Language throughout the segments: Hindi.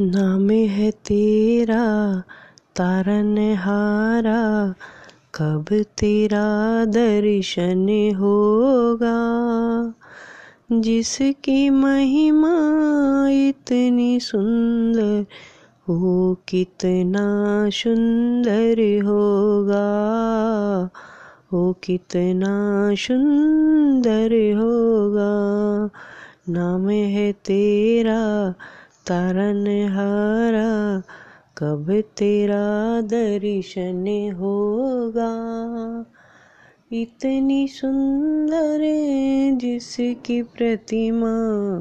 नाम है तेरा तारन हारा। कब तेरा दर्शन होगा? जिसकी महिमा इतनी सुंदर वो कितना सुंदर होगा? वो कितना सुंदर होगा? नाम है तेरा तारन हारा, कब तेरा दर्शन होगा? इतनी सुंदर जिसकी प्रतिमा,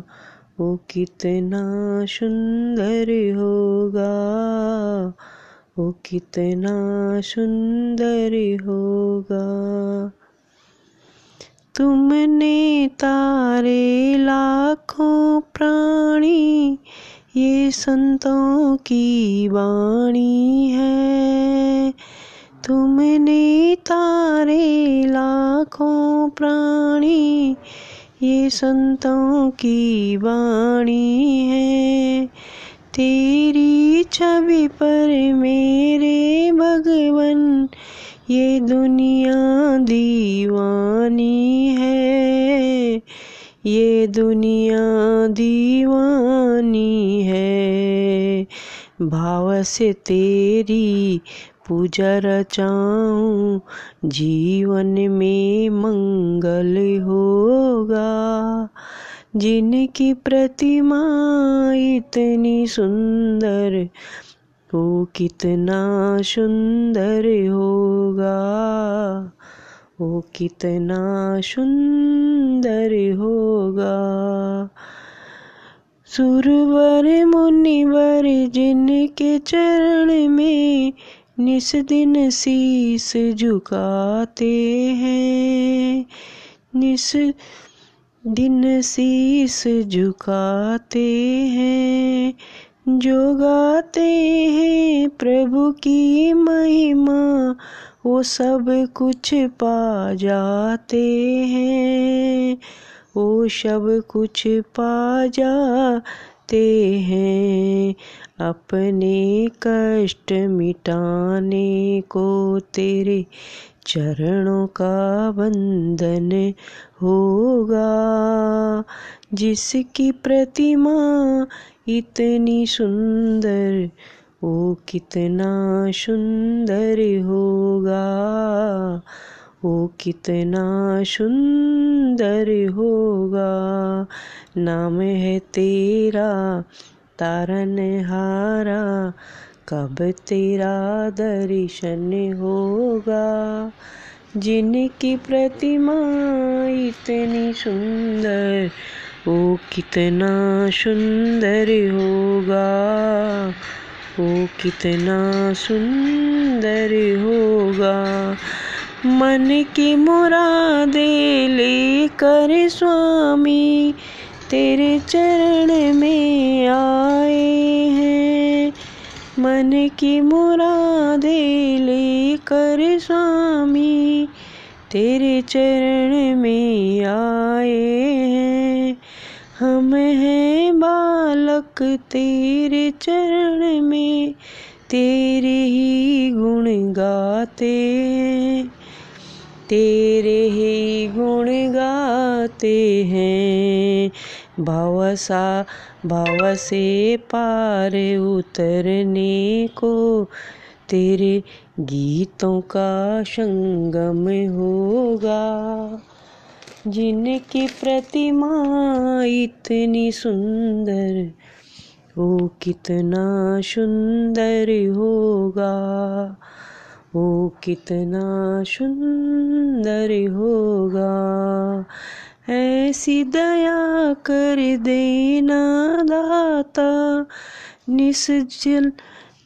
वो कितना सुंदर होगा? वो कितना सुंदर होगा? तुमने तारे लाखों प्राणी ये संतों की वाणी है। तुमने तारे लाखों प्राणी, ये संतों की वाणी है। तेरी छवि पर मेरे भगवन, ये दुनिया दीवानी है। ये दुनिया दीवानी है। भाव से तेरी पूजा रचाऊं, जीवन में मंगल होगा। जिनकी प्रतिमा इतनी सुंदर वो कितना सुंदर होगा। वो कितना सुंदर होगा। सुरवर, मुनिवर जिनके चरण में निस दिन शीस झुकाते हैं, निस दिन शीस झुकाते हैं, जो गाते हैं प्रभु की महिमा वो सब कुछ पा जाते हैं। वो सब कुछ पा जाते हैं। अपने कष्ट मिटाने को तेरे चरणों का बंधन होगा। जिसकी प्रतिमा इतनी सुंदर वो कितना सुंदर होगा, वो कितना सुंदर होगा। नाम है तेरा तारन हारा, कब तेरा दर्शन होगा? जिनकी प्रतिमा इतनी सुंदर, वो कितना सुंदर होगा। वो कितना सुंदर होगा। मन की मुरादे लेकर स्वामी तेरे चरण में आए हैं। मन की मुरादे लेकर स्वामी तेरे चरण में आए हैं। हम हैं बालक तेरे चरण में तेरे ही गुण गाते हैं। तेरे ही गुण गाते हैं। भाव सा, भाव से पार उतरने को तेरे गीतों का संगम होगा। जिनकी प्रतिमा इतनी सुंदर, वो कितना सुंदर होगा? वो कितना सुंदर होगा? ऐसी दया कर देना दाता निसजल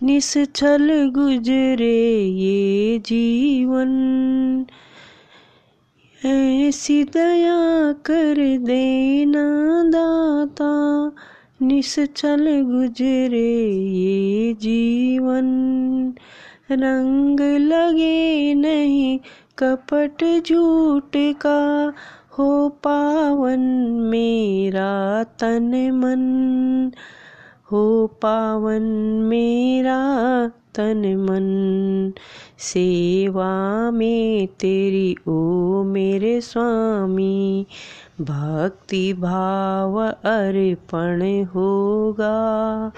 निश्चल गुजरे ये जीवन। ऐसी दया कर देना दाता, निश्चल गुजरे ये जीवन। रंग लगे नहीं, कपट झूठ का, हो पावन मेरा तन मन। हो पावन मेरा तन मन, सेवा में तेरी ओ मेरे स्वामी। भक्ति भाव अर्पण होगा,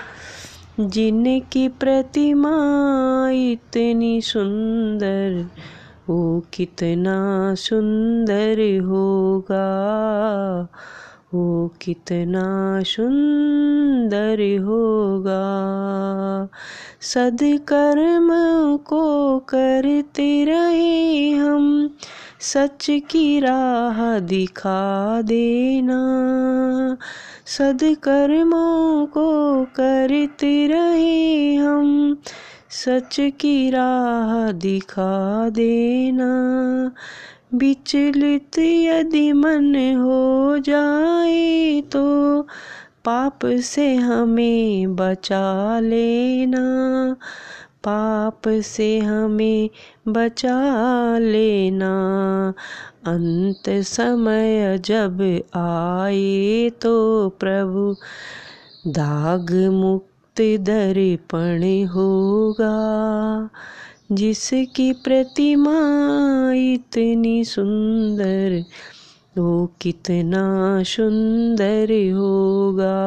जिनकी प्रतिमा इतनी सुंदर, वो कितना सुंदर होगा। वो कितना सुंदर होगा। सदकर्म को करते रहे हम, सच की राह दिखा देना। सदकर्मों को करते रहे हम, सच की राह दिखा देना। विचलित यदि मन हो जाए तो पाप से हमें बचा लेना। पाप से हमें बचा लेना। अंत समय जब आए तो प्रभु, दाग मुक्त दर्पण होगा। जिसकी प्रतिमा इतनी सुंदर वो कितना सुंदर होगा,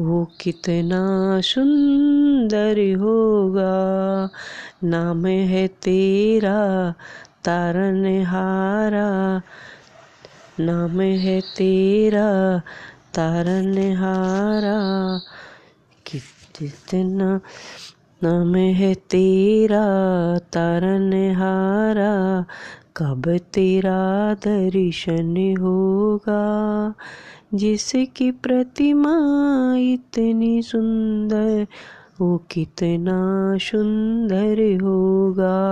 वो कितना सुंदर होगा। नाम है तेरा तारन हारा नाम है तेरा तारन हारा कितना नाम है तेरा तारन हारा। कब तेरा दर्शन होगा? जिसकी प्रतिमा इतनी सुंदर, वो कितना सुंदर होगा?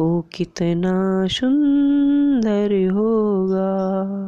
वो कितना सुंदर होगा?